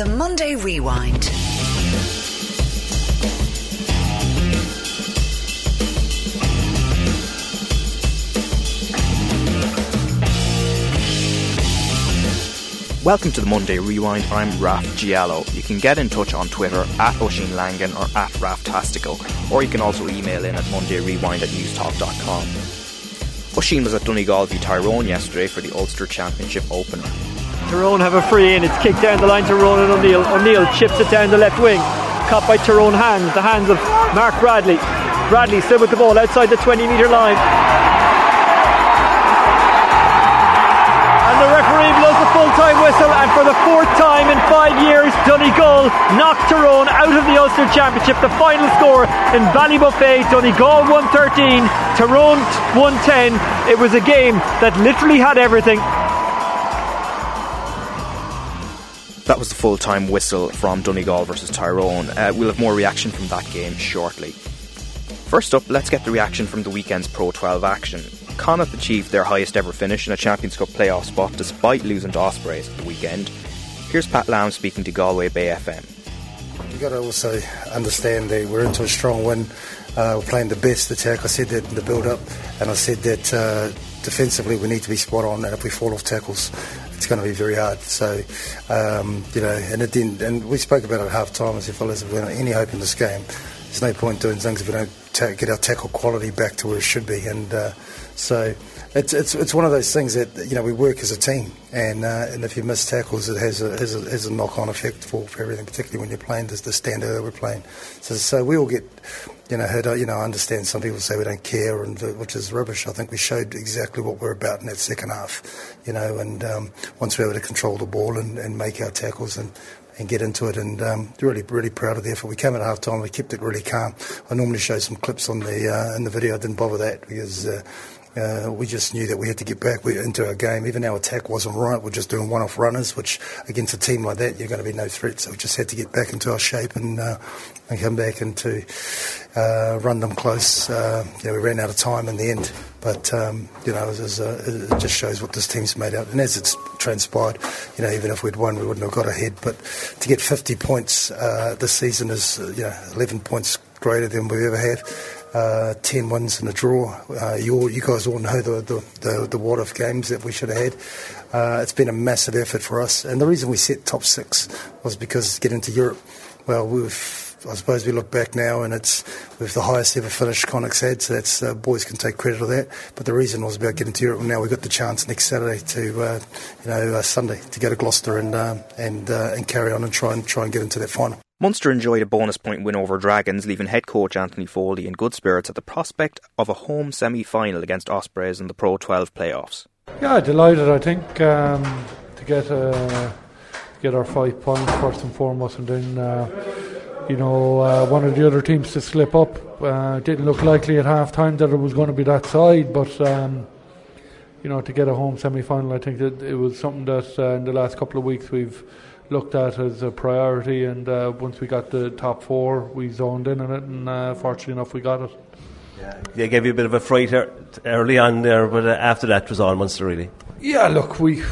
The Monday Rewind. Welcome to the Monday Rewind. I'm Raf Diallo. You can get in touch on Twitter at Oisin Langan or at Raftastical, or you can also email in at mondayrewind at newstalk.com. Oisin was at Donegal v Tyrone yesterday for the Ulster Championship opener. Tyrone have a free in, it's kicked down the line to Ronan O'Neill. O'Neill chips it down the left wing. Caught by Tyrone hands, the hands of Mark Bradley. Bradley still with the ball outside the 20 metre line. And the referee blows the full-time whistle and for the fourth time in five years Donegal knocked Tyrone out of the Ulster Championship the final score in Ballybofey Donegal 113 Tyrone 110 it was a game that literally had everything That was the full time whistle from Donegal versus Tyrone. Uh, we'll have more reaction from that game shortly. First up, let's get the reaction from the weekend's Pro 12 action. Connacht achieved their highest ever finish in a Champions Cup playoff spot despite losing to Ospreys at the weekend. Here's Pat Lam speaking to Galway Bay FM. You've got to also understand that we're into a strong win. Uh, we're playing the best attack. I said that in the build up, and I said that uh, defensively we need to be spot on, and if we fall off tackles, it's going to be very hard. So, um, you know, and it didn't, and we spoke about it at half time. I said, fellas, if we're any hope in this game, there's no point doing things if we don't ta- get our tackle quality back to where it should be. And uh, so it's, it's it's one of those things that you know we work as a team, and uh, and if you miss tackles, it has a has a, has a knock on effect for, for everything, particularly when you're playing the, the standard that we're playing. So so we all get you know hurt. You know, I understand some people say we don't care, and which is rubbish. I think we showed exactly what we're about in that second half. You know, and um, once we were able to control the ball and, and make our tackles and and get into it. And um, really, really proud of the effort. We came at half time. We kept it really calm. I normally show some clips on the uh, in the video. I didn't bother that because. Uh, uh, we just knew that we had to get back into our game. Even our attack wasn't right. We're just doing one-off runners, which against a team like that, you're going to be no threat. So we just had to get back into our shape and uh, and come back and to uh, run them close. Uh, you we ran out of time in the end, but um, you know, it, was, uh, it, just shows what this team's made out. And as it's transpired, you know, even if we'd won, we wouldn't have got ahead. But to get 50 points uh, this season is, you know, 11 points greater than we've ever had uh, 10 wins and a draw. Uh, you, all, you guys all know the, the, the, the what games that we should have had. Uh, it's been a massive effort for us. And the reason we set top six was because getting to Europe, well, we've I suppose we look back now and it's with the highest ever finish Connacht's had, so that's uh, boys can take credit for that. But the reason was about getting to Europe. Now we've got the chance next Saturday to, uh, you know, uh, Sunday to go to Gloucester and um, and uh, and carry on and try and try and get into that final. Munster enjoyed a bonus point win over Dragons, leaving head coach Anthony Foley in good spirits at the prospect of a home semi final against Ospreys in the Pro 12 playoffs. Yeah, delighted, I think, um, to get uh, get our five points first and foremost, and then, uh, you know, uh, one of the other teams to slip up. Uh, didn't look likely at half time that it was going to be that side, but. Um, you know, to get a home semi-final, I think that it was something that uh, in the last couple of weeks we've looked at as a priority. And uh, once we got the top four, we zoned in on it, and uh, fortunately enough, we got it. Yeah, they gave you a bit of a fright early on there, but uh, after that it was all Munster really. Yeah, look, we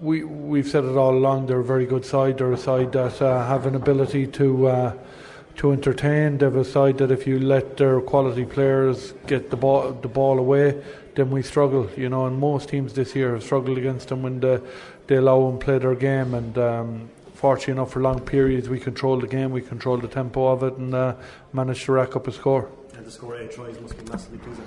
we we've said it all along. They're a very good side. They're a side that uh, have an ability to. Uh, to entertain, they've a side that if you let their quality players get the ball the ball away, then we struggle. You know, and most teams this year have struggled against them when the, they allow them play their game. And um, fortunately enough, for long periods, we controlled the game, we controlled the tempo of it, and uh, managed to rack up a score. And the score eight tries must be massively pleasing.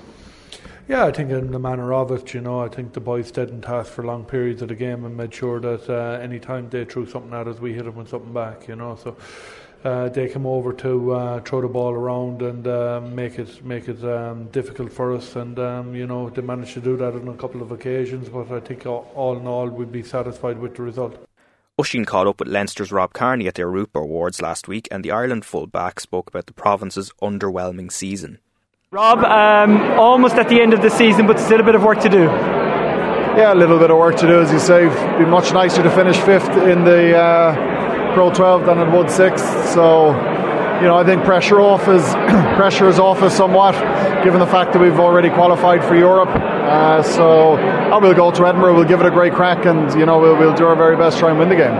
Yeah, I think in the manner of it, you know, I think the boys stayed in task for long periods of the game and made sure that uh, any time they threw something at us, we hit them with something back, you know. So uh, they come over to uh, throw the ball around and uh, make it make it um, difficult for us, and um, you know they managed to do that on a couple of occasions. But I think all in all, we'd be satisfied with the result. Oisin caught up with Leinster's Rob Kearney at their Rupa Awards last week, and the Ireland fullback spoke about the province's underwhelming season. Rob, um, almost at the end of the season, but still a bit of work to do. Yeah, a little bit of work to do, as you say. It'd be much nicer to finish fifth in the uh, Pro 12 than it would sixth. So, you know, I think pressure off is pressure is off us somewhat, given the fact that we've already qualified for Europe. Uh, so I will go to Edinburgh. We'll give it a great crack, and you know we'll, we'll do our very best to try and win the game.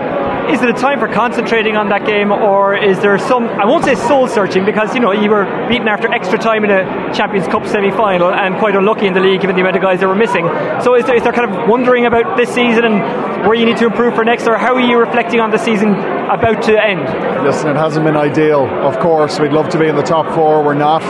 is it a time for concentrating on that game, or is there some, I won't say soul searching, because you know you were beaten after extra time in a Champions Cup semi final and quite unlucky in the league given the amount of guys that were missing. So is there, is there kind of wondering about this season and where you need to improve for next, or how are you reflecting on the season about to end? Listen, it hasn't been ideal, of course. We'd love to be in the top four, we're not.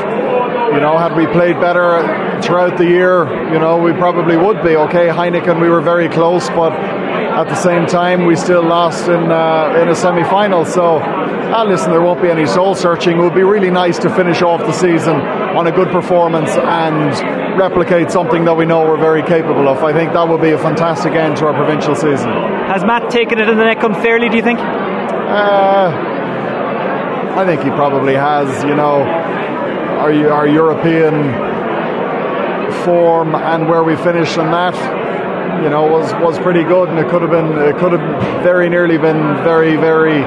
You know, had we played better throughout the year, you know, we probably would be. Okay, Heineken, we were very close, but at the same time, we still lost in uh, in a semi final. So, ah, listen, there won't be any soul searching. It would be really nice to finish off the season on a good performance and replicate something that we know we're very capable of. I think that would be a fantastic end to our provincial season. Has Matt taken it in the neck unfairly, do you think? Uh, I think he probably has. You know, our, our European form and where we finished in that, you know, was, was pretty good, and it could have been it could have very nearly been very very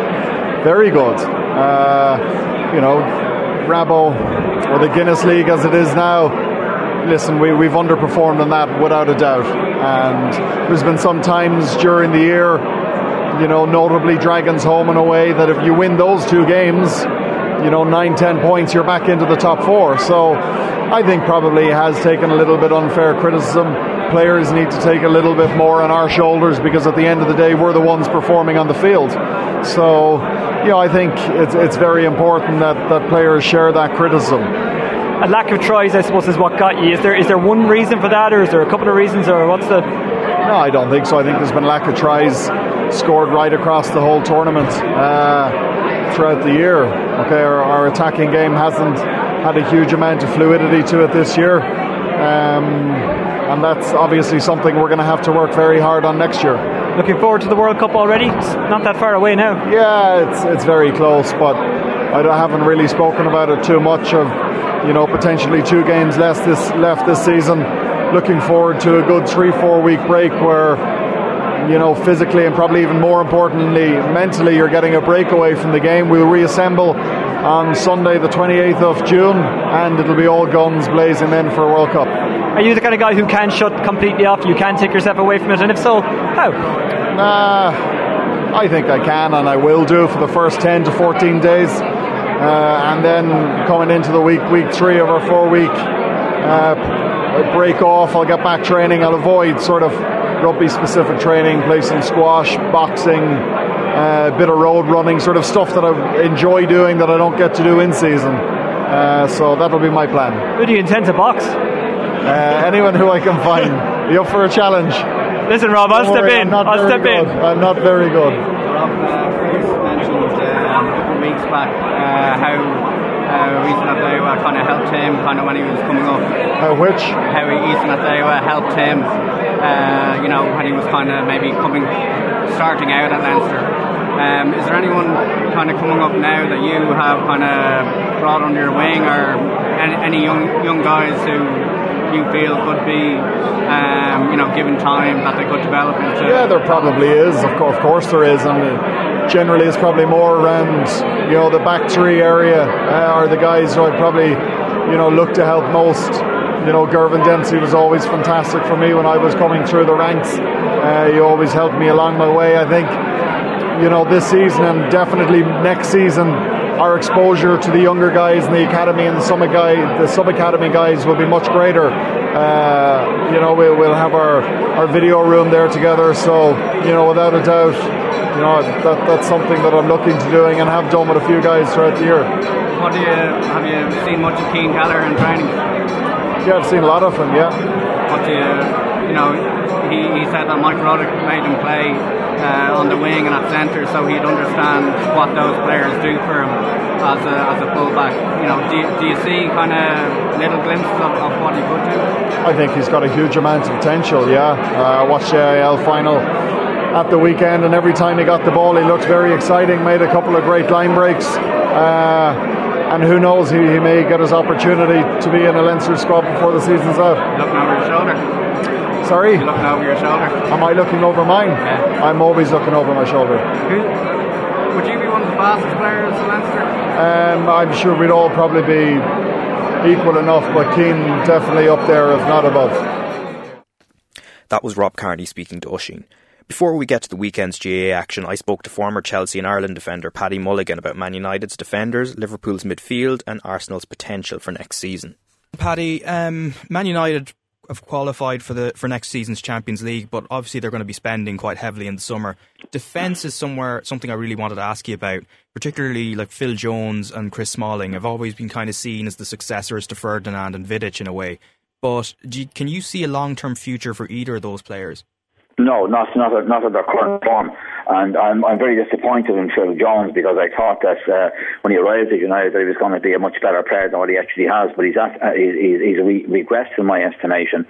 very good. Uh, you know, Rabo or the Guinness League as it is now. Listen, we, we've underperformed in that without a doubt, and there's been some times during the year you know, notably Dragons home and away, that if you win those two games, you know, nine, ten points, you're back into the top four. So I think probably has taken a little bit unfair criticism. Players need to take a little bit more on our shoulders because at the end of the day, we're the ones performing on the field. So, you know, I think it's, it's very important that, that players share that criticism. A lack of tries, I suppose, is what got you. Is there is there one reason for that, or is there a couple of reasons, or what's the? No, I don't think so. I think there's been lack of tries scored right across the whole tournament uh, throughout the year. Okay, our, our, attacking game hasn't had a huge amount of fluidity to it this year. Um, and that's obviously something we're going to have to work very hard on next year. Looking forward to the World Cup already. It's not that far away now. Yeah, it's it's very close, but I haven't really spoken about it too much. Of you know potentially two games less this left this season. Looking forward to a good three four week break where you know, physically and probably even more importantly, mentally, you're getting a breakaway from the game. We'll reassemble on Sunday, the 28th of June, and it'll be all guns blazing then for a World Cup. Are you the kind of guy who can shut completely off? You can take yourself away from it, and if so, how? Uh, I think I can, and I will do for the first 10 to 14 days. Uh, and then coming into the week, week three of our four week uh, break off, I'll get back training. I'll avoid sort of rugby specific training, play some squash, boxing, a uh, bit of road running, sort of stuff that I enjoy doing that I don't get to do in season. Uh, so that'll be my plan. Who do you intend to box? Uh, anyone who I can find. you up for a challenge? Listen, Rob, I'll step in. I'll step good. in. I'm not very good. Rob, uh, mentioned uh, a couple of weeks back uh, how how Isa Nacewa kind of helped him kind of when he was coming up. How which? How Isa Nacewa helped him uh, you know, when he was kind of maybe coming, starting out at Leinster. Um, is there anyone kind of coming up now that you have kind of brought under your wing, or any, any young young guys who you feel could be, um, you know, given time that they could develop into? Yeah, there probably is. Of course, of course there is, and generally it's probably more around, you know, the back three area uh, are the guys who I probably, you know, look to help most you know, Girvan Dempsey was always fantastic for me when I was coming through the ranks. Uh, he always helped me along my way. I think, you know, this season and definitely next season, our exposure to the younger guys in the academy and the sub academy guys will be much greater. Uh, you know, we, will have our, our video room there together. So, you know, without a doubt, you know, that, that's something that I'm looking to doing and have done with a few guys throughout the year. What do you have you seen much of Cian Kelleher in training? Yeah, I've seen a lot of him. Yeah. What do you, know, he, he said that Mike Ruddock made him play uh, on the wing and at centre, so he'd understand what those players do for him as a as a fullback. You know, do you, do you see kind of little glimpses of, of what he could do? I think he's got a huge amount of potential. Yeah, uh, I watched the AIL final at the weekend, and every time he got the ball, he looked very exciting. Made a couple of great line breaks. Uh, and who knows, he, he, may get his opportunity to be in a Leinster squad before the season's out. Looking over your shoulder. Sorry? You're looking over your shoulder. Am I looking over mine? Yeah. I'm always looking over my shoulder. Who, would you be one of the fastest players in Leinster? Um, I'm sure we'd all probably be equal enough, but Cian definitely up there, if not above. That was Rob Kearney speaking to Oisin. Before we get to the weekend's GA action, I spoke to former Chelsea and Ireland defender Paddy Mulligan about Man United's defenders, Liverpool's midfield, and Arsenal's potential for next season. Paddy, um, Man United have qualified for the for next season's Champions League, but obviously they're going to be spending quite heavily in the summer. Defence is somewhere something I really wanted to ask you about, particularly like Phil Jones and Chris Smalling have always been kind of seen as the successors to Ferdinand and Vidic in a way. But you, can you see a long term future for either of those players? No, not not at, not at their current form, and I'm I'm very disappointed in Phil Jones because I thought that uh, when he arrived at United that he was going to be a much better player than what he actually has. But he's at, uh, he's, he's re- regressed in my estimation,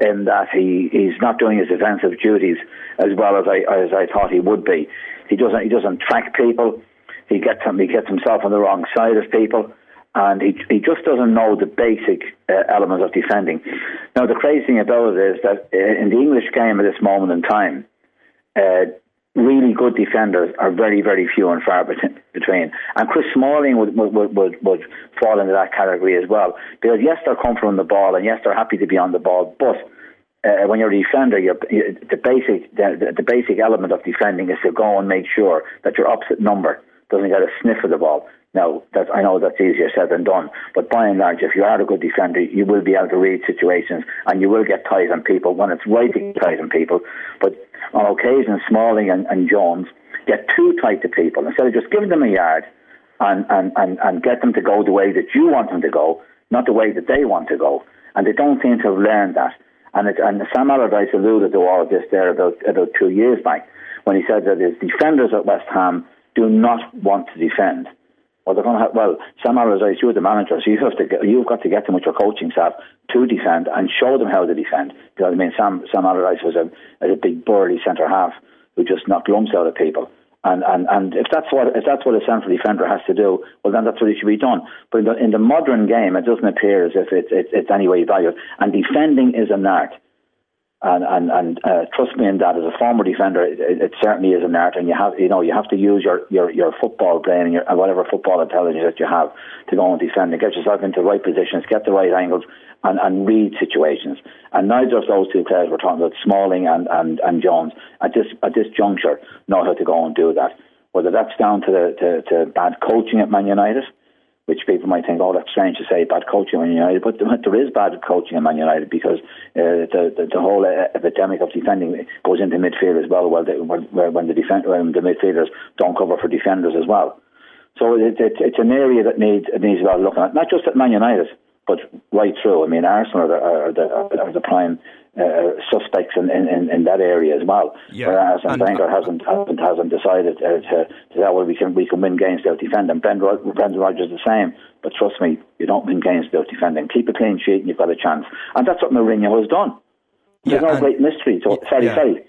in that he he's not doing his defensive duties as well as I as I thought he would be. He doesn't he doesn't track people. He gets him, he gets himself on the wrong side of people and he, he just doesn't know the basic uh, elements of defending. Now, the crazy thing about it is that uh, in the English game at this moment in time, uh, really good defenders are very, very few and far between. And Chris Smalling would, would, would, would fall into that category as well. Because, yes, they're comfortable on the ball, and yes, they're happy to be on the ball, but uh, when you're a defender, you're, you, the basic the, the, basic element of defending is to go and make sure that your opposite number doesn't get a sniff of the ball. Now, I know that's easier said than done, but by and large, if you are a good defender, you will be able to read situations and you will get ties on people when it's right to get ties on people. But on occasion, Smalling and, and Jones get too tight to people. Instead of just giving them a yard and, and, and, and get them to go the way that you want them to go, not the way that they want to go. And they don't seem to have learned that. And, it, and Sam Allardyce alluded to all of this there about, about two years back when he said that his defenders at West Ham do not want to defend. Well, they're going to have, well, Sam Allardyce, you're the manager, so you have to get, you've got to get them with your coaching staff to defend and show them how to defend. Because I mean, Sam Sam Allardyce was a, a big burly centre half who just knocked lumps out of people. And, and, and if that's what if that's what a central defender has to do, well then that's what it should be done. But in the, in the modern game, it doesn't appear as if it's it's, it's anyway valued. And defending is an art. And and, and uh, trust me in that. As a former defender, it, it, certainly is an art, and you have you know you have to use your, your, your football brain and your whatever football intelligence that you have to go and defend and get yourself into the right positions, get the right angles, and, and read situations. And neither of those two players we're talking about, Smalling and, and, and Jones, at this at this juncture, know how to go and do that. Whether that's down to the to, to bad coaching at Man United, which people might think, oh, that's strange to say, bad coaching Man United. But there is bad coaching at Man United because uh, the, the, the whole epidemic of defending goes into midfield as well, the, where when the defend, when the midfielders don't cover for defenders as well. So it, it, it's an area that needs needs a lot of looking at, not just at Man United, but right through. I mean, Arsenal are the, are the, are the prime uh, suspects in, in, in, that area as well. Yeah. Whereas and hasn't, hasn't hasn't decided uh, to, to say, well, we can we can win games without defending. Brendan, Brendan Rodgers the same, but trust me, you don't win games without defending. Keep a clean sheet, and you've got a chance. And that's what Mourinho has done. There's yeah, no great mystery to it. Sorry, yeah. sorry.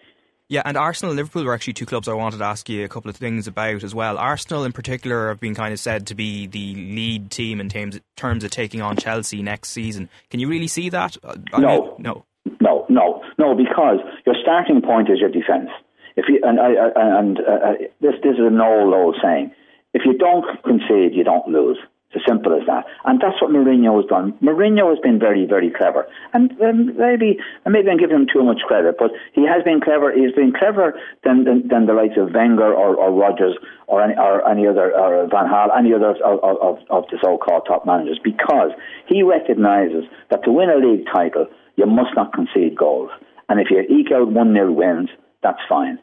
Yeah, and Arsenal and Liverpool were actually two clubs I wanted to ask you a couple of things about as well. Arsenal, in particular, have been kind of said to be the lead team in terms terms of taking on Chelsea next season. Can you really see that? I no, mean, no. No, no, no, because your starting point is your defence. If you and I, and uh, uh, this this is an old old saying. If you don't concede, you don't lose. It's as simple as that. And that's what Mourinho has done. Mourinho has been very, very clever. And um, maybe, maybe I'm giving him too much credit, but he has been clever. He's been clever than, than, than the likes of Wenger or, or Rodgers or any, or any other, or Van Gaal, any other of, of, of the so-called top managers, because he recognises that to win a league title, you must not concede goals. And if you eke out 1 0 wins, that's fine.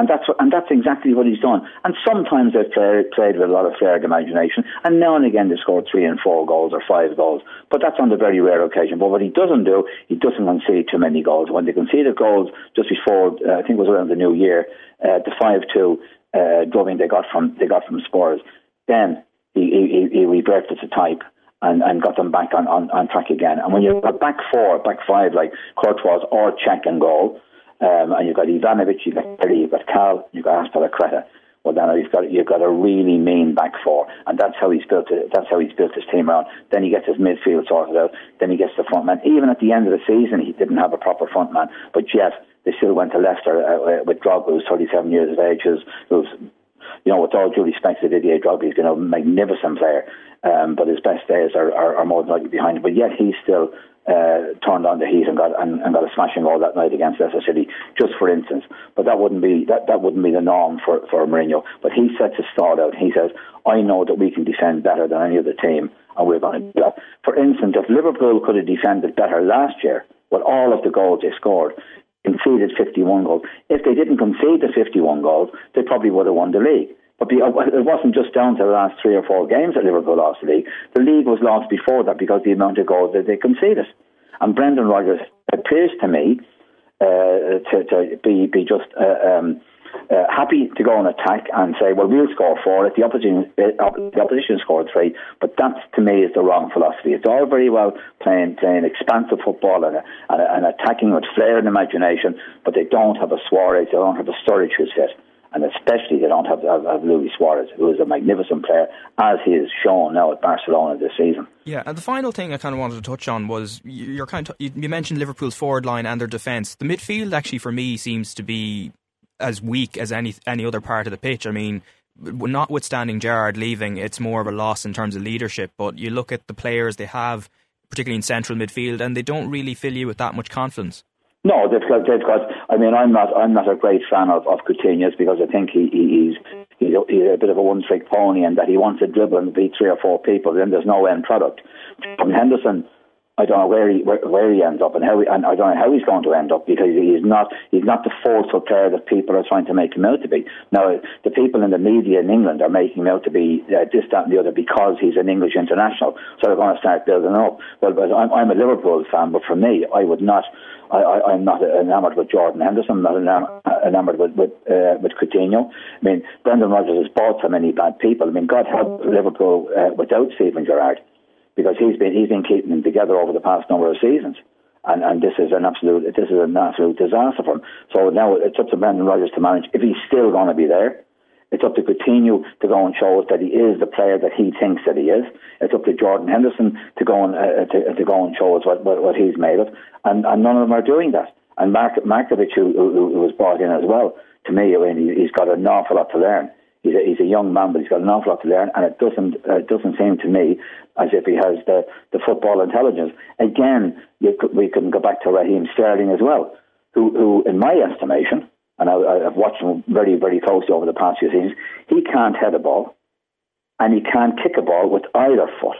And that's what, and that's exactly what he's done. And sometimes they've played, played with a lot of flair flared imagination, and now and again they scored three and four goals or five goals. But that's on the very rare occasion. But what he doesn't do, he doesn't concede too many goals. When they conceded goals just before, uh, I think it was around the New Year, uh, the five two uh, drubbing they got from they got from Spurs, then he, he, he reverted to type and, and got them back on, on, on track again. And when you've got back four, back five, like Courtois or Cech and goal, um, and you've got Ivanovic, you've got Terry, you've got Cahill, you've got Azpilicueta, well then you've got you've got a really mean back four, and that's how he's built it. That's how he's built his team around. Then he gets his midfield sorted out. Then he gets the front man. Even at the end of the season, he didn't have a proper front man, but yet they still went to Leicester uh, with Drogba, who's 37 years of age, who's, who's you know, with all due respect to Didier Drogba, he's been a magnificent player, um, but his best days are, are, are more than likely behind him. But yet he's still uh, turned on the heat and got and, and, got a smashing goal that night against Leicester City, just for instance. But that wouldn't be that, that wouldn't be the norm for, for Mourinho. But he sets his start out. He says, "I know that we can defend better than any other team, and we're going to do that." For instance, if Liverpool could have defended better last year with all of the goals they scored, conceded 51 goals. If they didn't concede the 51 goals, they probably would have won the league. But it wasn't just down to the last three or four games that Liverpool lost the league. The league was lost before that because the amount of goals that they conceded. And Brendan Rodgers appears to me uh, to, to be, be just uh, um, uh, happy to go and attack and say, well, we'll score four if the opposition, uh, the opposition scored three. But that, to me, is the wrong philosophy. It's all very well playing playing expansive football and, and, and attacking with flair and imagination, but they don't have a Suarez, they don't have a Sturridge who's fit and especially they don't have, have, have Luis Suarez, who is a magnificent player, as he has shown now at Barcelona this season. Yeah, and the final thing I kind of wanted to touch on was you're kind of, you mentioned Liverpool's forward line and their defence. The midfield actually, for me, seems to be as weak as any any other part of the pitch. I mean, notwithstanding Gerrard leaving, it's more of a loss in terms of leadership. But you look at the players they have, particularly in central midfield, and they don't really fill you with that much confidence. No, they've got, they've got. I mean, I'm not. I'm not a great fan of of Coutinho's because I think he, he he's he's a, he's a bit of a one trick pony and that he wants to dribble and beat three or four people. Then there's no end product. From Henderson, I don't know where he where, where he ends up and how he, and I don't know how he's going to end up because he's not he's not the forceful player that people are trying to make him out to be. Now the people in the media in England are making him out to be uh, this, that, and the other because he's an English international. So they're going to start building up. Well, but I'm, I'm a Liverpool fan, but for me, I would not. I, am not enamoured with Jordan Henderson. I'm not enamoured with with, uh, with Coutinho. I mean, Brendan Rodgers has bought so many bad people. I mean, God help Liverpool uh, without Steven Gerrard because he's been he's been keeping them together over the past number of seasons. And, and this is an absolute this is an absolute disaster for him. So now it's up to Brendan Rodgers to manage if he's still going to be there. It's up to Coutinho to go and show us that he is the player that he thinks that he is. It's up to Jordan Henderson to go and uh, to, to, go and show us what, what, what, he's made of. And, and none of them are doing that. And Mark, Markovic, who, who, who was brought in as well, to me, I mean, he's got an awful lot to learn he's a, he's a young man, but he's got an awful lot to learn, and it doesn't it doesn't seem to me as if he has the, the football intelligence. Again, could, we can go back to Raheem Sterling as well, who, who in my estimation, and I, have watched him very, very closely over the past few seasons, he can't head a ball, and he can't kick a ball with either foot.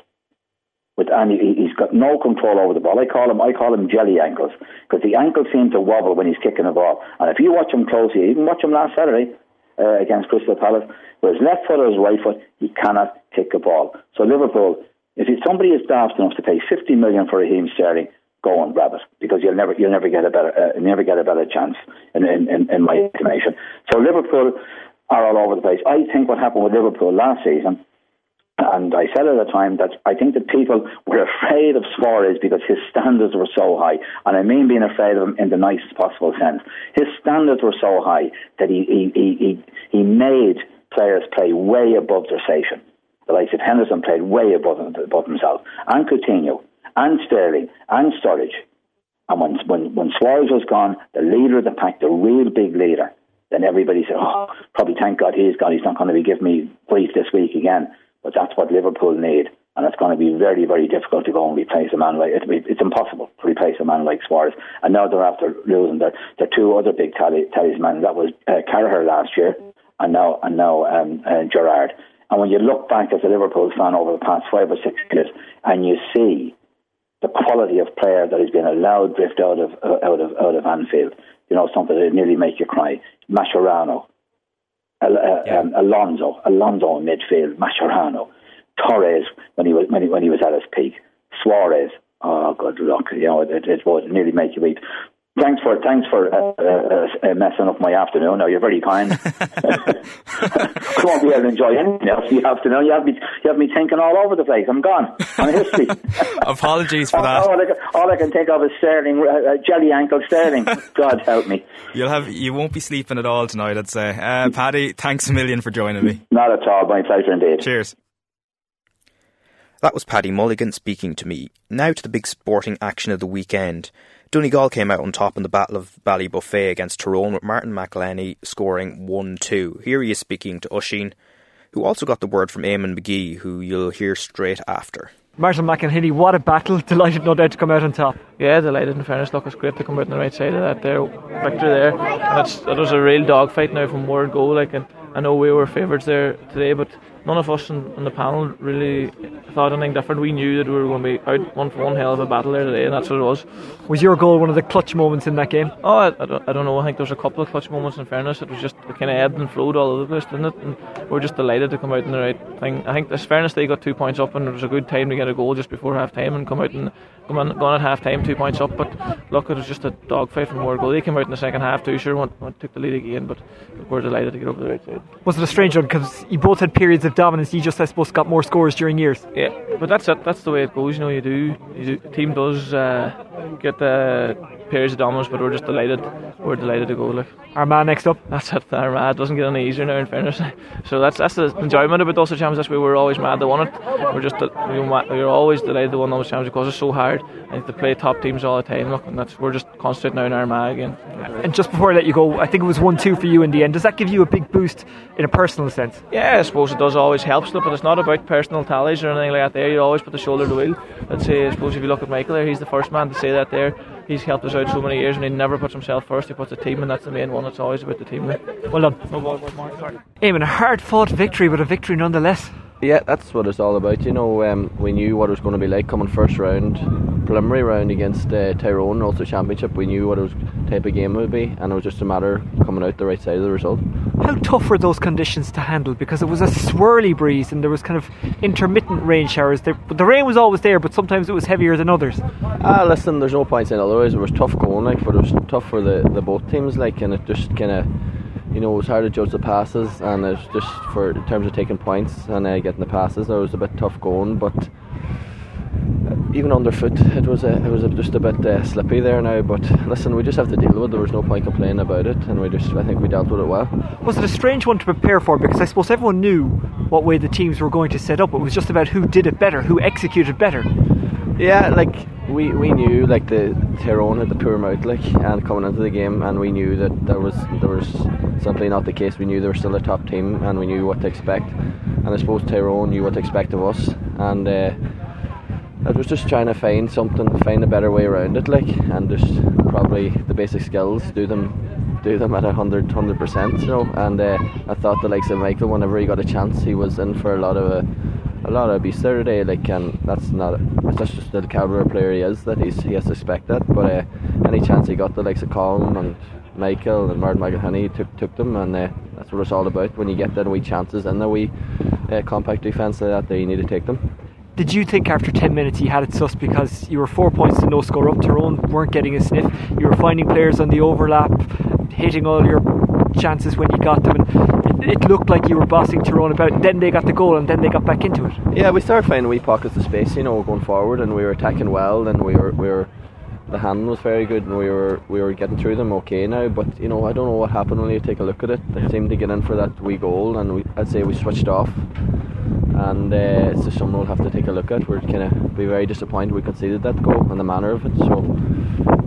With and he, he's got no control over the ball. I call him I call him jelly ankles because the ankles seem to wobble when he's kicking a ball. And if you watch him closely, you even watch him last Saturday, uh, against Crystal Palace. With his left foot or his right foot, he cannot kick a ball. So Liverpool, if somebody is daft enough to pay 50 million for Raheem Sterling, go and grab it because you'll never you'll never get a better uh, never get a better chance in, in, in, in my estimation. So Liverpool are all over the place. I think what happened with Liverpool last season and I said at the time that I think that people were afraid of Suarez because his standards were so high. And I mean being afraid of him in the nicest possible sense. His standards were so high that he, he, he, he, made players play way above their station. The likes of Henderson played way above, above himself. And Coutinho, and Sterling, and Sturridge. And when, when, when Suarez was gone, the leader of the pack, the real big leader, then everybody said, oh, probably thank God he's gone. He's not going to be giving me grief this week again. But that's what Liverpool need. And it's going to be very, very difficult to go and replace a man like it. It's impossible to replace a man like Suarez. And now they're after losing their, their two other big tally, talismans. That was uh, Carragher last year, and now and now um, uh, Gerrard. And when you look back as a Liverpool fan over the past five or six years, and you see the quality of player that has been allowed drift out of uh, out of out of Anfield, you know something that nearly make you cry. Mascherano, uh, yeah. um, Alonso, Alonso in midfield, Mascherano, Torres when he was when he, when he was at his peak, Suarez. Oh, good luck! You know it, it would nearly make you weep. Thanks for thanks for uh, uh, uh, messing up my afternoon. No, you're very kind. I won't be able to enjoy anything else the afternoon. You have me you have me thinking all over the place. I'm gone on history. Apologies for that. All, all, I, can, all, I can, think of is Sterling, uh, uh, jelly ankle Sterling. God help me. You'll have you won't be sleeping at all tonight. I'd say. Uh, Paddy, thanks a million for joining me. Not at all. My pleasure indeed. Cheers. That was Paddy Mulligan speaking to me. Now to the big sporting action of the weekend. Donegal came out on top in the Battle of Ballybofey against Tyrone with Martin McElhinney scoring 1-2. Here he is speaking to Oisín, who also got the word from Eamon McGee, who you'll hear straight after. Martin McElhinney, what a battle. Delighted no doubt to come out on top. Yeah, delighted in fairness. Look, it's great to come out on the right side of that there. Victory there. And it's, it was a real dogfight now from word go. Like, and I know we were favourites there today, but none of us in, in, the panel really thought anything different. We knew that we were going to be out one for one hell of a battle there today, and that's what it was. Was your goal one of the clutch moments in that game? Oh, I, I, don't, I don't know. I think there was a couple of clutch moments. In fairness, it was just it kind of ebbed and flowed all over the place, didn't it? And we are just delighted to come out in the right thing. I think, as fairness, they got two points up, and it was a good time to get a goal just before half time and come out and come on, gone at half time, two points up. But look, it was just a dogfight from where goal. They came out in the second half too, sure, went, went, took the lead again, but we're delighted to get over the right side. Was it a strange one because you both had periods of dominance? You just, I suppose, got more scores during years. Yeah, but that's it. That's the way it goes. You know, you do. You do team does uh, get the periods of dominance, but we're just delighted. We're delighted to go. Like Armagh next up. That's it. Our Armagh doesn't get any easier now. In fairness, so that's that's the enjoyment of it. Ulster Champions. That's why we're always mad to win it. We're just we're always delighted to win those champions because it's so hard and to play top teams all the time. Look, and that's we're just concentrating now in Armagh again. And just before I let you go, I think it was one two for you in the end. Does that give you a big boost in a personal sense? Yeah, I suppose it does. Always helps, but it's not about personal tallies or anything like that. There, you always put the shoulder to the wheel. Let's say, I suppose if you look at Michael there, he's the first man to say that there he's helped us out so many years and he never puts himself first, he puts the team and that's the main one, it's always about the team. Well done. No ball, Eamon, a hard fought victory, but a victory nonetheless. Yeah, that's what it's all about. You know, um, we knew what it was going to be like coming first round, preliminary round against uh, Tyrone, also championship. We knew what it was type of game it would be, and it was just a matter coming out the right side of the result. How tough were those conditions to handle? Because it was a swirly breeze and there was kind of intermittent rain showers. There, the rain was always there, but sometimes it was heavier than others. Ah, listen, there's no point saying otherwise. It was tough going, like, but it was tough for the, the both teams, like, and it just kind of you know, it was hard to judge the passes, and it's just for in terms of taking points and uh, getting the passes, it was a bit tough going. But uh, even underfoot, it was a, it was a, just a bit uh, slippy there now. But listen, we just have to deal with. it. There was no point complaining about it, and we just I think we dealt with it well. Was it a strange one to prepare for? Because I suppose everyone knew what way the teams were going to set up. It was just about who did it better, who executed better. Yeah, like we, we knew like the Tyrone had the poor outlook and coming into the game and we knew that there was there was simply not the case. We knew they were still a top team and we knew what to expect. And I suppose Tyrone knew what to expect of us and uh, it was just trying to find something, find a better way around it, like, and just probably the basic skills, do them, do them at a hundred, hundred percent, you know. And uh, I thought the likes of Michael, whenever he got a chance, he was in for a lot of. Uh, a lot of abuse there today, like, and that's not that's just the caliber player he is that he's he has to expect that. But uh, any chance he got, the likes of Colm and Michael and Martin McElhinney took took them, and uh, that's what it's all about. When you get that wee chances and the wee uh, compact defence like that, there you need to take them. Did you think after 10 minutes you had it sus because you were four points to no score up? Tyrone weren't getting a sniff. You were finding players on the overlap, hitting all your chances when you got them, and it, looked like you were bossing Tyrone about. And then they got the goal, and then they got back into it. Yeah, we started finding wee pockets of space, you know, going forward, and we were attacking well, and we were we were the hand was very good, and we were we were getting through them okay now. But you know, I don't know what happened when you take a look at it. They seemed to get in for that wee goal, and we, I'd say we switched off and uh, it's just something we'll have to take a look at. We're kind of be very disappointed we conceded that goal and the manner of it. So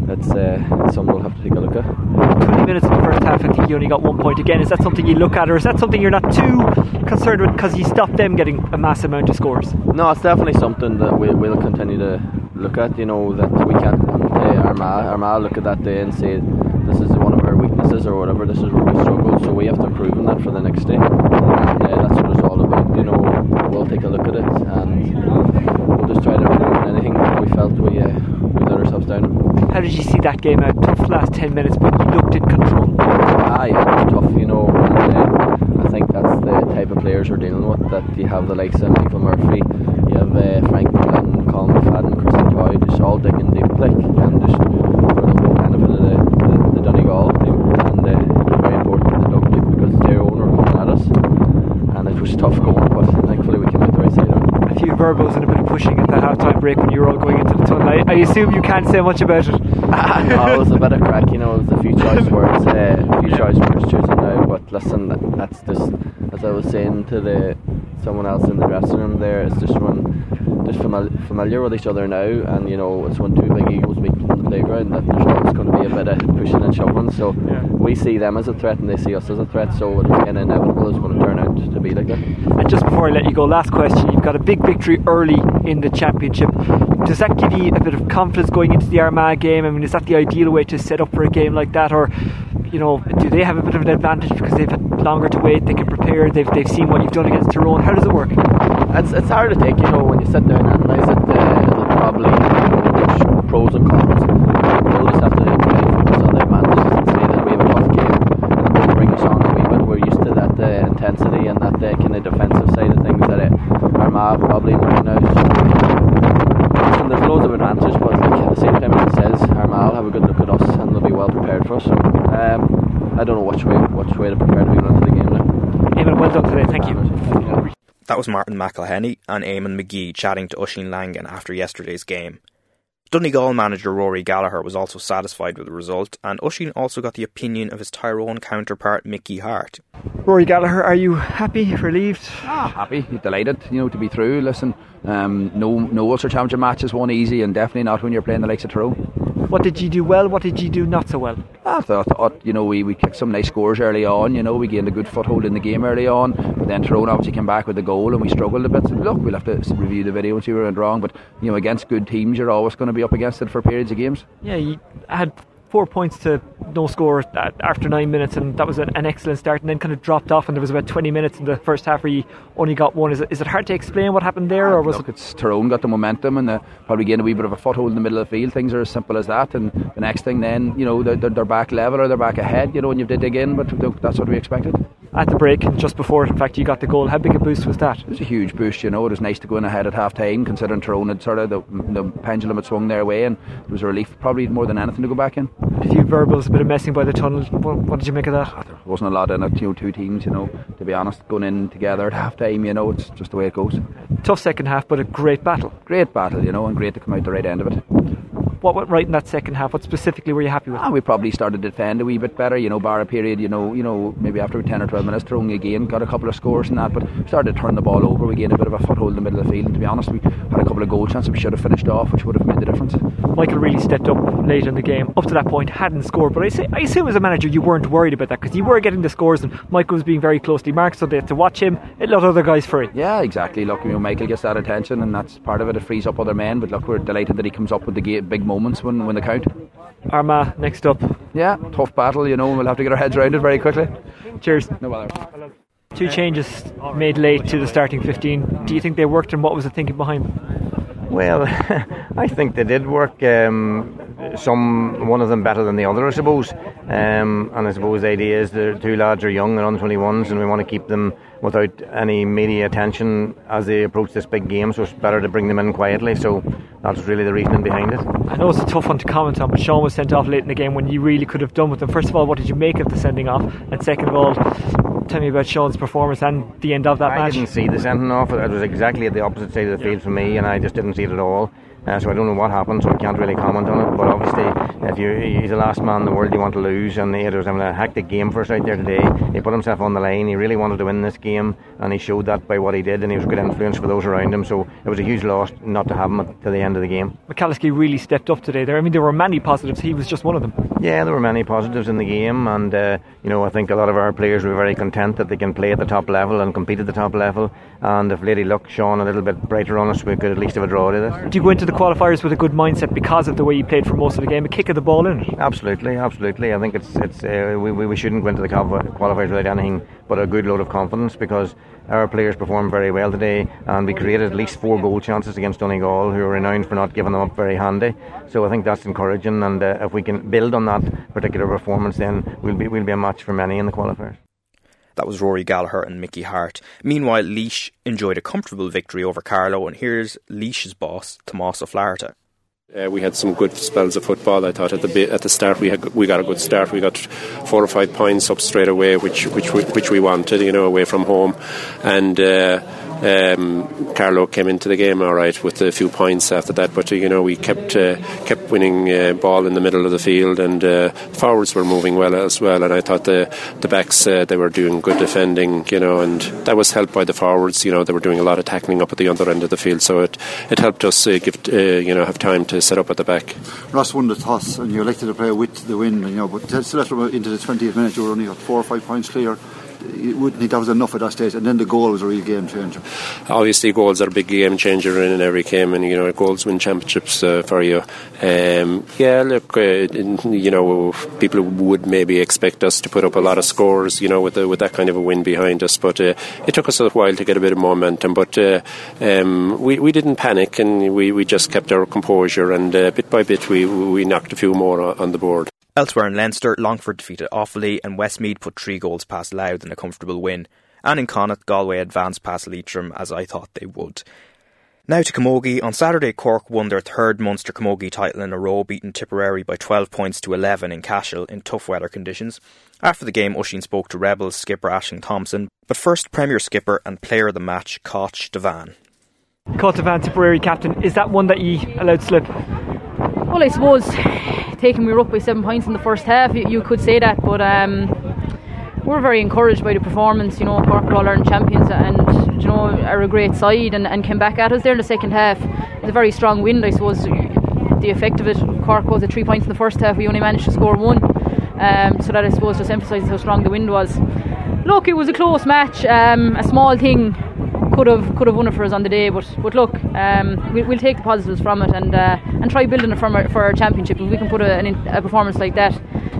it's uh, something we'll have to take a look at. 20 minutes in the first half, I think you only got one point again. Is that something you look at, or is that something you're not too concerned with because you stopped them getting a mass amount of scores? No, it's definitely something that we, will continue to look at. You know that we can't uh, Armagh, Armagh look at that day and say this is one of our weaknesses or whatever. This is where we struggle, so we have to improve on that for the next day. And uh, that's what it's all about. You know, we'll take a look at it and we'll just try to improve on anything we felt we, uh, we let ourselves down. How did you see that game out? Tough last 10 minutes, but you looked in control. Ah, yeah, tough, you know. And, uh, I think that's the type of players we're dealing with. That you have the likes of Michael Murphy, you have uh, Frank McGlynn, Colm McFadden, Christy Toye, just all digging deep, like, and just for the whole benefit of the, the, the Donegal team. And uh, very important to the dug deep because their owner coming at us, and it was tough going, but thankfully we came out the right side of it a few verbals and a bit of pushing at the half-time break when you were all going into the tunnel. I, I assume you can't say much about it. no, it was a bit of crack, you know, it was a few choice words, uh, a few choice words chosen now, but listen, that's just, as I was saying to the someone else in the dressing room there. It's just one just fami- familiar with each other now, and you know it's when two big egos meet on the playground that there's always going to be a bit of pushing and shoving. So. We see them as a threat, and they see us as a threat. So it's kind of inevitable it's going to turn out to be like that. And just before I let you go, last question: You've got a big victory early in the championship. Does that give you a bit of confidence going into the Armagh game? I mean, is that the ideal way to set up for a game like that, or you know, do they have a bit of an advantage because they've had longer to wait? They can prepare. They've they've seen what you've done against Tyrone. How does it work? It's it's hard to take, you know, when you sit down and analyse it. Uh, probably you know, there's pros and cons. We'll just have to focus on the advantages and say that we have a tough game and it bring us on a wee bit. We're used to that uh, intensity and that uh, kind of defensive side of things that uh, Armagh probably recognize. And there's loads of advantages, but like, at the same time, as it says, Armagh will have a good look at us and they'll be well prepared for us. So, um, I don't know which way which way to prepare to be into the game now. Eamon, well done today. Thank you. That was Martin McElhinney and Eamon McGee chatting to Oisín Langan after yesterday's game. Donegal manager Rory Gallagher was also satisfied with the result, and Oisín also got the opinion of his Tyrone counterpart Mickey Harte. Rory Gallagher, are you happy, relieved? Ah, happy, delighted, you know, to be through. Listen, um, no, no Ulster Championship matches one easy, and definitely not when you're playing the likes of Tyrone. What did you do well? What did you do not so well? I thought, thought you know, we, we kicked some nice scores early on. You know, we gained a good foothold in the game early on. But then Tyrone obviously came back with the goal, and we struggled a bit. So look, we'll have to review the video and see where we went wrong. But you know, against good teams, you're always going to be up against it for periods of games. Yeah, you had four points to no score after nine minutes, and that was an, an, excellent start. And then kind of dropped off, and there was about 20 minutes in the first half where you only got one. Is it, is it hard to explain what happened there, or ah, was Look, it? It's Tyrone got the momentum and the, probably gained a wee bit of a foothold in the middle of the field. Things are as simple as that, and the next thing then, you know, they're, they're back level or they're back ahead, you know, and you did dig in, but that's what we expected at the break, just before, in fact, you got the goal. How big a boost was that? It was a huge boost, you know. It was nice to go in ahead at half time, considering Tyrone had sort of the, the pendulum had swung their way, and it was a relief, probably more than anything, to go back in. A few verbals, a bit of messing by the tunnel. What, what did you make of that? There wasn't a lot in it, you know, two teams, you know, to be honest, going in together at half time, you know, it's just the way it goes. Tough second half, but a great battle. Great battle, you know, and great to come out the right end of it what went right in that second half? What specifically were you happy with? Ah, we probably started to defend a wee bit better. You know, bar a period. You know, you know, maybe after ten or twelve minutes, throwing again, got a couple of scores and that, but started to turn the ball over. We gained a bit of a foothold in the middle of the field. And to be honest, we had a couple of goal chances we should have finished off, which would have made the difference. Michael really stepped up late in the game. Up to that point, hadn't scored, but I, say, I assume as a manager you weren't worried about that because you were getting the scores and Michael was being very closely marked, so they had to watch him. It let other guys free. Yeah, exactly. Look, you know, Michael gets that attention, and that's part of it. It frees up other men. But look, we're delighted that he comes up with the big moments when when the count. Armagh next up. Yeah, tough battle, you know, we'll have to get our heads around it very quickly. Cheers. No bother. Two changes made late to the starting 15. Do you think they worked and what was the thinking behind them? Well, I think they did work. Um, some, one of them better than the other, I suppose. Um, and I suppose the idea is the two lads are young, they're on 21s, and we want to keep them without any media attention as they approach this big game. So it's better to bring them in quietly. So that's really the reasoning behind it. I know it's a tough one to comment on, but Sean was sent off late in the game when you really could have done with them. First of all, what did you make of the sending off? And second of all, tell me about Sean's performance and the end of that I match. I didn't see the sending off. It was exactly at the opposite side of the field for me, and I just didn't see it at all. Uh, so I don't know what happened, so I can't really comment on it. But obviously, if you he's the last man in the world you want to lose, and he was having a hectic game for us out there today. He put himself on the line. He really wanted to win this game, and he showed that by what he did, and he was a good influence for those around him. So it was a huge loss not to have him to the end of the game. McAliskey really stepped up today. There, I mean, there were many positives. He was just one of them. Yeah, there were many positives in the game, and uh, you know I think a lot of our players were very content that they can play at the top level and compete at the top level. And if Lady Luck shone a little bit brighter on us, we could at least have a draw today. Do you go into the qualifiers with a good mindset because of the way you played for most of the game, a kick of the ball in? Absolutely, absolutely. I think it's it's uh, we, we shouldn't go into the qualifiers without anything but a good load of confidence because our players performed very well today and we created at least four goal chances against Donegal who are renowned for not giving them up very handy so I think that's encouraging and uh, if we can build on that particular performance then we'll be, we'll be a match for many in the qualifiers. That was Rory Gallagher and Mickey Harte. Meanwhile, Laois enjoyed a comfortable victory over Carlow, and here's Laois's boss, Tomás O'Flaharta. Uh, we had some good spells of football. I thought at the at the start we had we got a good start. We got four or five points up straight away, which which we, which we wanted, you know, away from home, and. Uh, um, Carlow came into the game all right with a few points after that, but you know we kept uh, kept winning uh, ball in the middle of the field, and uh, forwards were moving well as well. And I thought the the backs uh, they were doing good defending, you know, and that was helped by the forwards. You know, they were doing a lot of tackling up at the other end of the field, so it it helped us uh, give you know have time to set up at the back. Ross won the toss, and you elected to play with the win, you know, but still after into the 20th minute, you were only four or five points clear you wouldn't think that was enough at that stage. And then the goal was a real game changer. Obviously, goals are a big game changer in every game, and you know, goals win championships uh, for you. Um, yeah, look, uh, you know, people would maybe expect us to put up a lot of scores, you know, with the, with that kind of a win behind us. But uh, it took us a while to get a bit of momentum. But uh, um, we we didn't panic, and we, we just kept our composure, and uh, bit by bit we we knocked a few more on the board. Elsewhere in Leinster, Longford defeated Offaly and Westmeath put three goals past Louth in a comfortable win. And in Connacht, Galway advanced past Leitrim as I thought they would. Now to Camogie. On Saturday, Cork won their third Munster Camogie title in a row, beating Tipperary by 12 points to 11 in Cashel in tough weather conditions. After the game, Oisin spoke to Rebels skipper Aisling Thompson, but first, Premier skipper and player of the match, Cáit Devane. Cáit Devane, Tipperary captain, is that one that you allowed slip? Well, I suppose taking we were up by seven points in the first half, you, you could say that, but um, we're very encouraged by the performance. You know, Cork All Ireland champions and you know are a great side and, and came back at us there in the second half. It's a very strong wind, I suppose. The effect of it, Cork was at three points in the first half. We only managed to score one, um, so that I suppose just emphasises how strong the wind was. Look, it was a close match, um, a small thing could have could have won it for us on the day. But but look, um, we, will take the positives from it and uh, and try building it for our, for our championship. If we can put a, a performance like that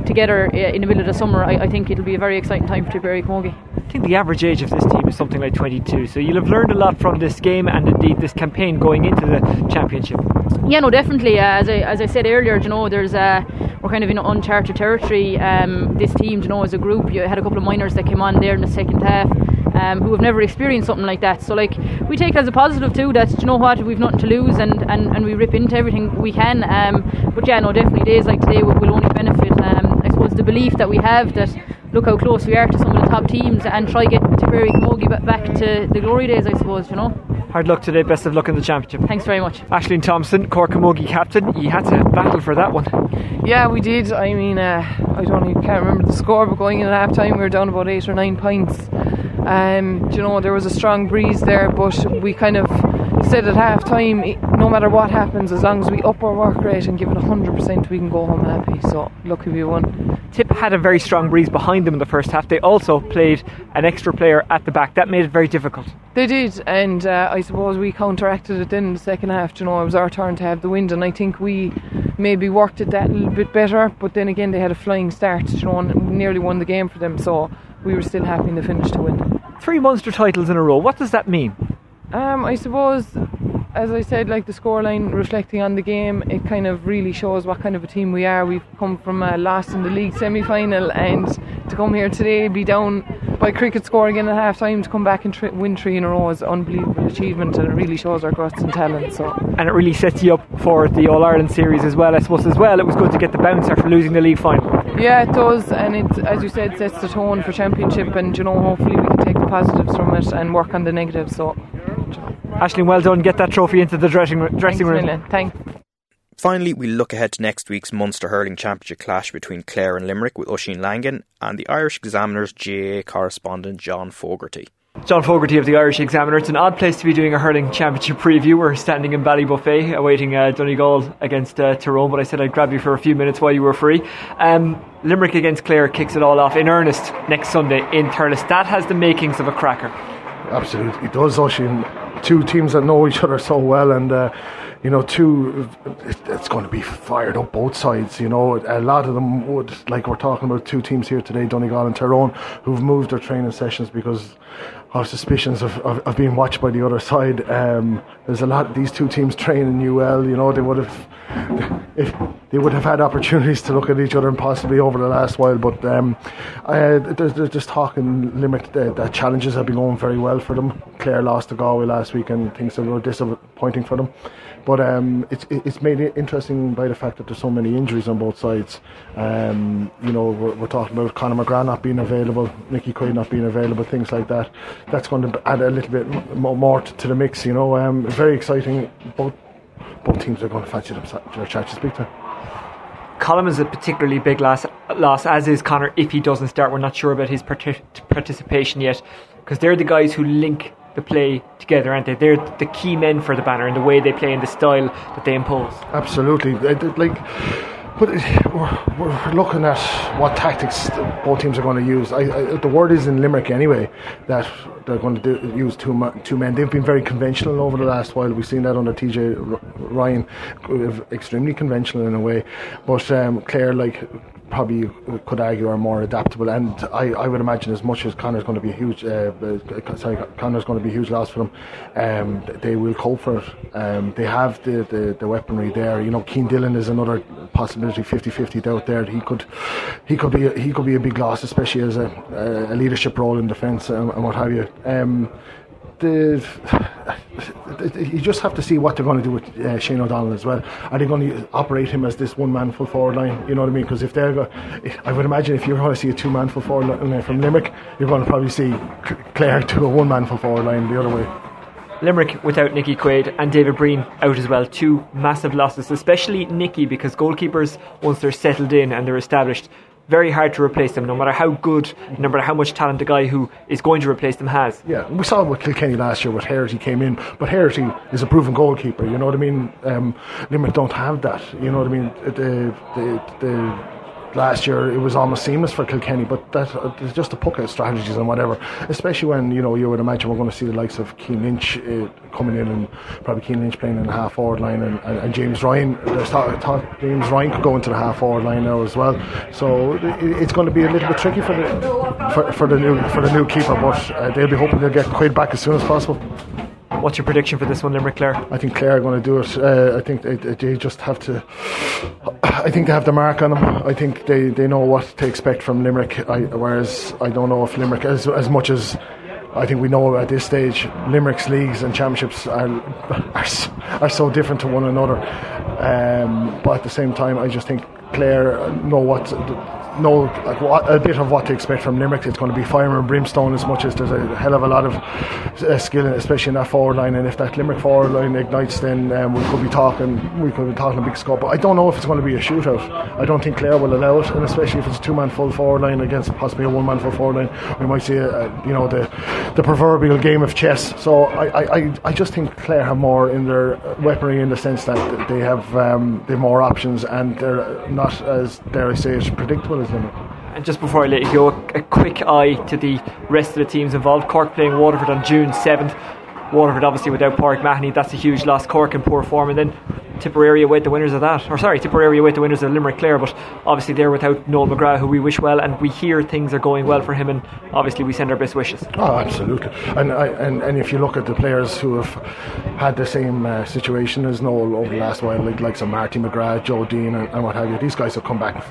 together uh, in the middle of the summer, I, I think it'll be a very exciting time for Tipperary Camogie. I think the average age of this team is something like 22, so you'll have learned a lot from this game and indeed this campaign going into the championship. Yeah, no, definitely. Uh, as I as I said earlier, you know, there's uh, we're kind of in uncharted territory. Um, this team, you know, as a group, you had a couple of minors that came on there in the second half um, who have never experienced something like that. So like we take as a positive too that you know what we've nothing to lose and, and, and we rip into everything we can. Um, but yeah, no, definitely days like today will, will only benefit. Um, I suppose the belief that we have that look how close we are to some of the top teams and try to get Tipperary Camogie back to the glory days. I suppose you know. Hard luck today. Best of luck in the championship. Thanks very much. Aisling Thompson, Cork Camogie captain. You had to battle for that one. Yeah, we did. I mean, uh, I don't even can't remember the score, but going in at half time, we were down about eight or nine points. Um, you know, there was a strong breeze there, but we kind of said at half time, no matter what happens, as long as we up our work rate and give it 100%, we can go home happy. So, lucky we won. Tip had a very strong breeze behind them in the first half. They also played an extra player at the back. That made it very difficult. They did, and uh, I suppose we counteracted it then in the second half. You know, it was our turn to have the wind, and I think we maybe worked it that a little bit better. But then again, they had a flying start, you know, and nearly won the game for them. So we were still happy in the finish to win. Three Munster titles in a row. What does that mean? Um, I suppose, as I said, like the scoreline reflecting on the game, it kind of really shows what kind of a team we are. We've come from a loss in the league semi final, and to come here today, be down by cricket score again at half time, to come back and tri- win three in a row is an unbelievable achievement, and it really shows our guts and talent. So, and it really sets you up for the All Ireland series as well. I suppose as well, it was good to get the bounce after losing the league final. Yeah, it does, and it, as you said, sets the tone for championship, and you know, hopefully we can take the positives from it and work on the negatives. So. Aisling, well done. Get that trophy into the dressing, dressing Thanks, room. Thanks. Finally, we look ahead to next week's Munster Hurling Championship clash between Clare and Limerick with Oisin Langan and the Irish Examiner's GAA correspondent John Fogarty. John Fogarty of the Irish Examiner. It's an odd place to be doing a hurling championship preview. We're standing in Ballybofey awaiting uh, Donegal against uh, Tyrone, but I said I'd grab you for a few minutes while you were free. Um, Limerick against Clare kicks it all off in earnest next Sunday in Thurles. That has the makings of a cracker. Absolutely, it does, Oisin. Two teams that know each other so well, and uh, you know, two, it's going to be fired up both sides. You know, a lot of them would, like we're talking about two teams here today, Donegal and Tyrone, who've moved their training sessions because of suspicions of, of, of being watched by the other side. Um, there's a lot, these two teams train in UL, you know, they would have if they would have had opportunities to look at each other and possibly over the last while. But um, uh, there's, just talking Limerick the, the, challenges have been going very well for them. Clare lost to Galway last week and things were disappointing for them. But um, it's it's made it interesting by the fact that there's so many injuries on both sides. Um, you know, we're, we're, talking about Conor McGrath not being available, Nicky Quaid not being available, things like that. That's going to add a little bit more to the mix. You know, um, very exciting. Both both teams are going to fancy their chances big time. Colm is a particularly big loss, loss, as is Conor if he doesn't start. We're not sure about his participation yet because they're the guys who link the play together, aren't they? They're the key men for the banner and the way they play and the style that they impose. Absolutely. Like but we're, we're looking at what tactics both teams are going to use. I, I, the word is in Limerick anyway that they're going to do, use two, two men. They've been very conventional over the last while. We've seen that under TJ Ryan, extremely conventional in a way. But um, Clare, like probably could argue are more adaptable. And I, I would imagine as much as Conor's going to be a huge, uh, uh, sorry, Conor's going to be a huge loss for them. Um, they will cope for it. Um, they have the, the, the, weaponry there. You know, Cian Dillon is another possibility, 50-50 out there. He could he could be he could be a big loss, especially as a, a leadership role in defence and, and, what have you. Um, you just have to see what they're going to do with uh, Shane O'Donnell as well. Are they going to operate him as this one man full forward line? You know what I mean? Because if they're, go- I would imagine if you're going to see a two man full forward line from Limerick, you're going to probably see Clare to a one man full forward line the other way. Limerick without Nicky Quaid and David Breen out as well. Two massive losses, especially Nicky, because goalkeepers, once they're settled in and they're established, very hard to replace them, no matter how good, no matter how much talent the guy who is going to replace them has. Yeah, we saw it with Kilkenny last year with Herity came in, but Herity is a proven goalkeeper. You know what I mean? Um, Limerick don't have that. You know what I mean? The the the last year it was almost seamless for Kilkenny, but that uh, it's just a puck-out strategies and whatever. Especially when you know you would imagine we're going to see the likes of Cian Lynch uh, coming in and probably Cian Lynch playing in the half forward line and, and, and James Ryan. There's thought James Ryan could go into the half forward line now as well. So it, it's going to be a little bit tricky for the for, for the new for the new keeper, but uh, they'll be hoping they'll get Quaid back as soon as possible. What's your prediction for this one, Limerick Clare? I think Clare are going to do it. Uh, I think they, they, just have to. I think they have the mark on them. I think they, they know what to expect from Limerick. I, whereas I don't know if Limerick, as as much as I think we know at this stage, Limerick's leagues and championships are are, are so different to one another. Um, but at the same time, I just think Clare know what know a bit of what to expect from Limerick. It's going to be fire and brimstone as much as there's a hell of a lot of uh, skill, especially in that forward line. And if that Limerick forward line ignites, then um, we could be talking we could be talking a big score. But I don't know if it's going to be a shootout. I don't think Clare will allow it, and especially if it's a two-man full forward line against possibly a one-man full forward line, we might see a, a, you know the the proverbial game of chess. So I, I, I just think Clare have more in their weaponry in the sense that they have um, they have more options and they're not as dare I say it predictable and just before I let you go, a quick eye to the rest of the teams involved. Cork playing Waterford on June 7th. Waterford obviously without Pádraig Mahony, that's a huge loss. Cork in poor form, and then Tipperary await the winners of that. Or sorry, Tipperary await the winners of Limerick Clare, but obviously they're without Noel McGrath, who we wish well, and we hear things are going well for him, and obviously we send our best wishes. Oh, absolutely. And I, and, and if you look at the players who have had the same uh, situation as Noel over the last while, like like some Marty McGrath, Joe Deane, and, and what have you, these guys have come back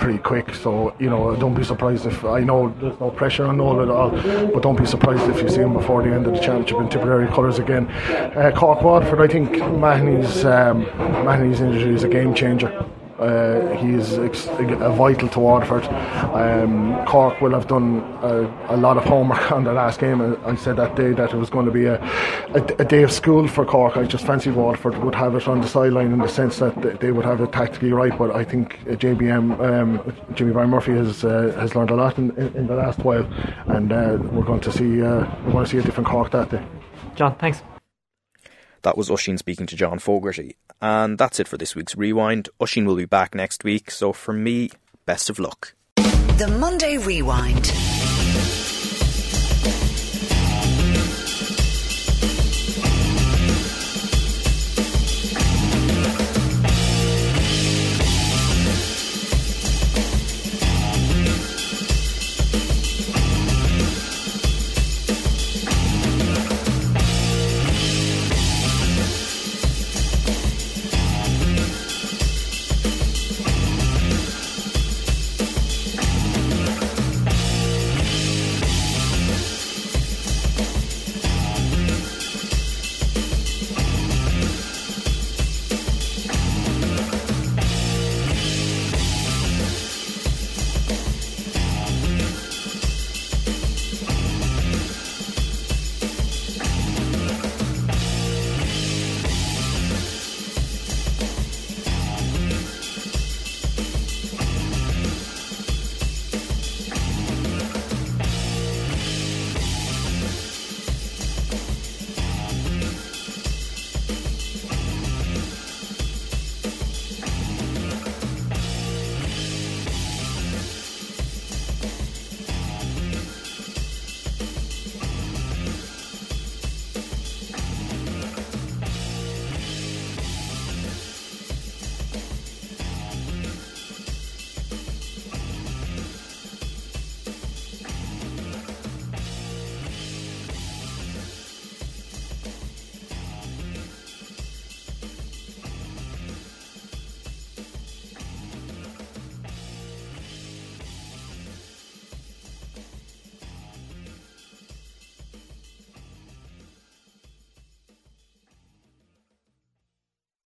pretty quick. So you know, don't be surprised if I know there's no pressure on Noel at all, but don't be surprised if you see him before the end of the championship in Tipperary colours again. Uh, Cork Waterford, I think Mahony's um, Mahony's injury is a game changer. Uh, he's ex- vital to Waterford. Um, Cork will have done a, a, lot of homework on the last game. I said that day that it was going to be a, a, a, day of school for Cork. I just fancied Waterford would have it on the sideline in the sense that they would have it tactically right. But I think JBM, um, Jimmy Barry-Murphy has uh, has learned a lot in, in, in, the last while, and uh, we're going to see uh, we're going to see a different Cork that day. John, thanks. That was Oisín speaking to John Fogarty. And that's it for this week's Rewind. Oisín will be back next week, so from me, best of luck. The Monday Rewind.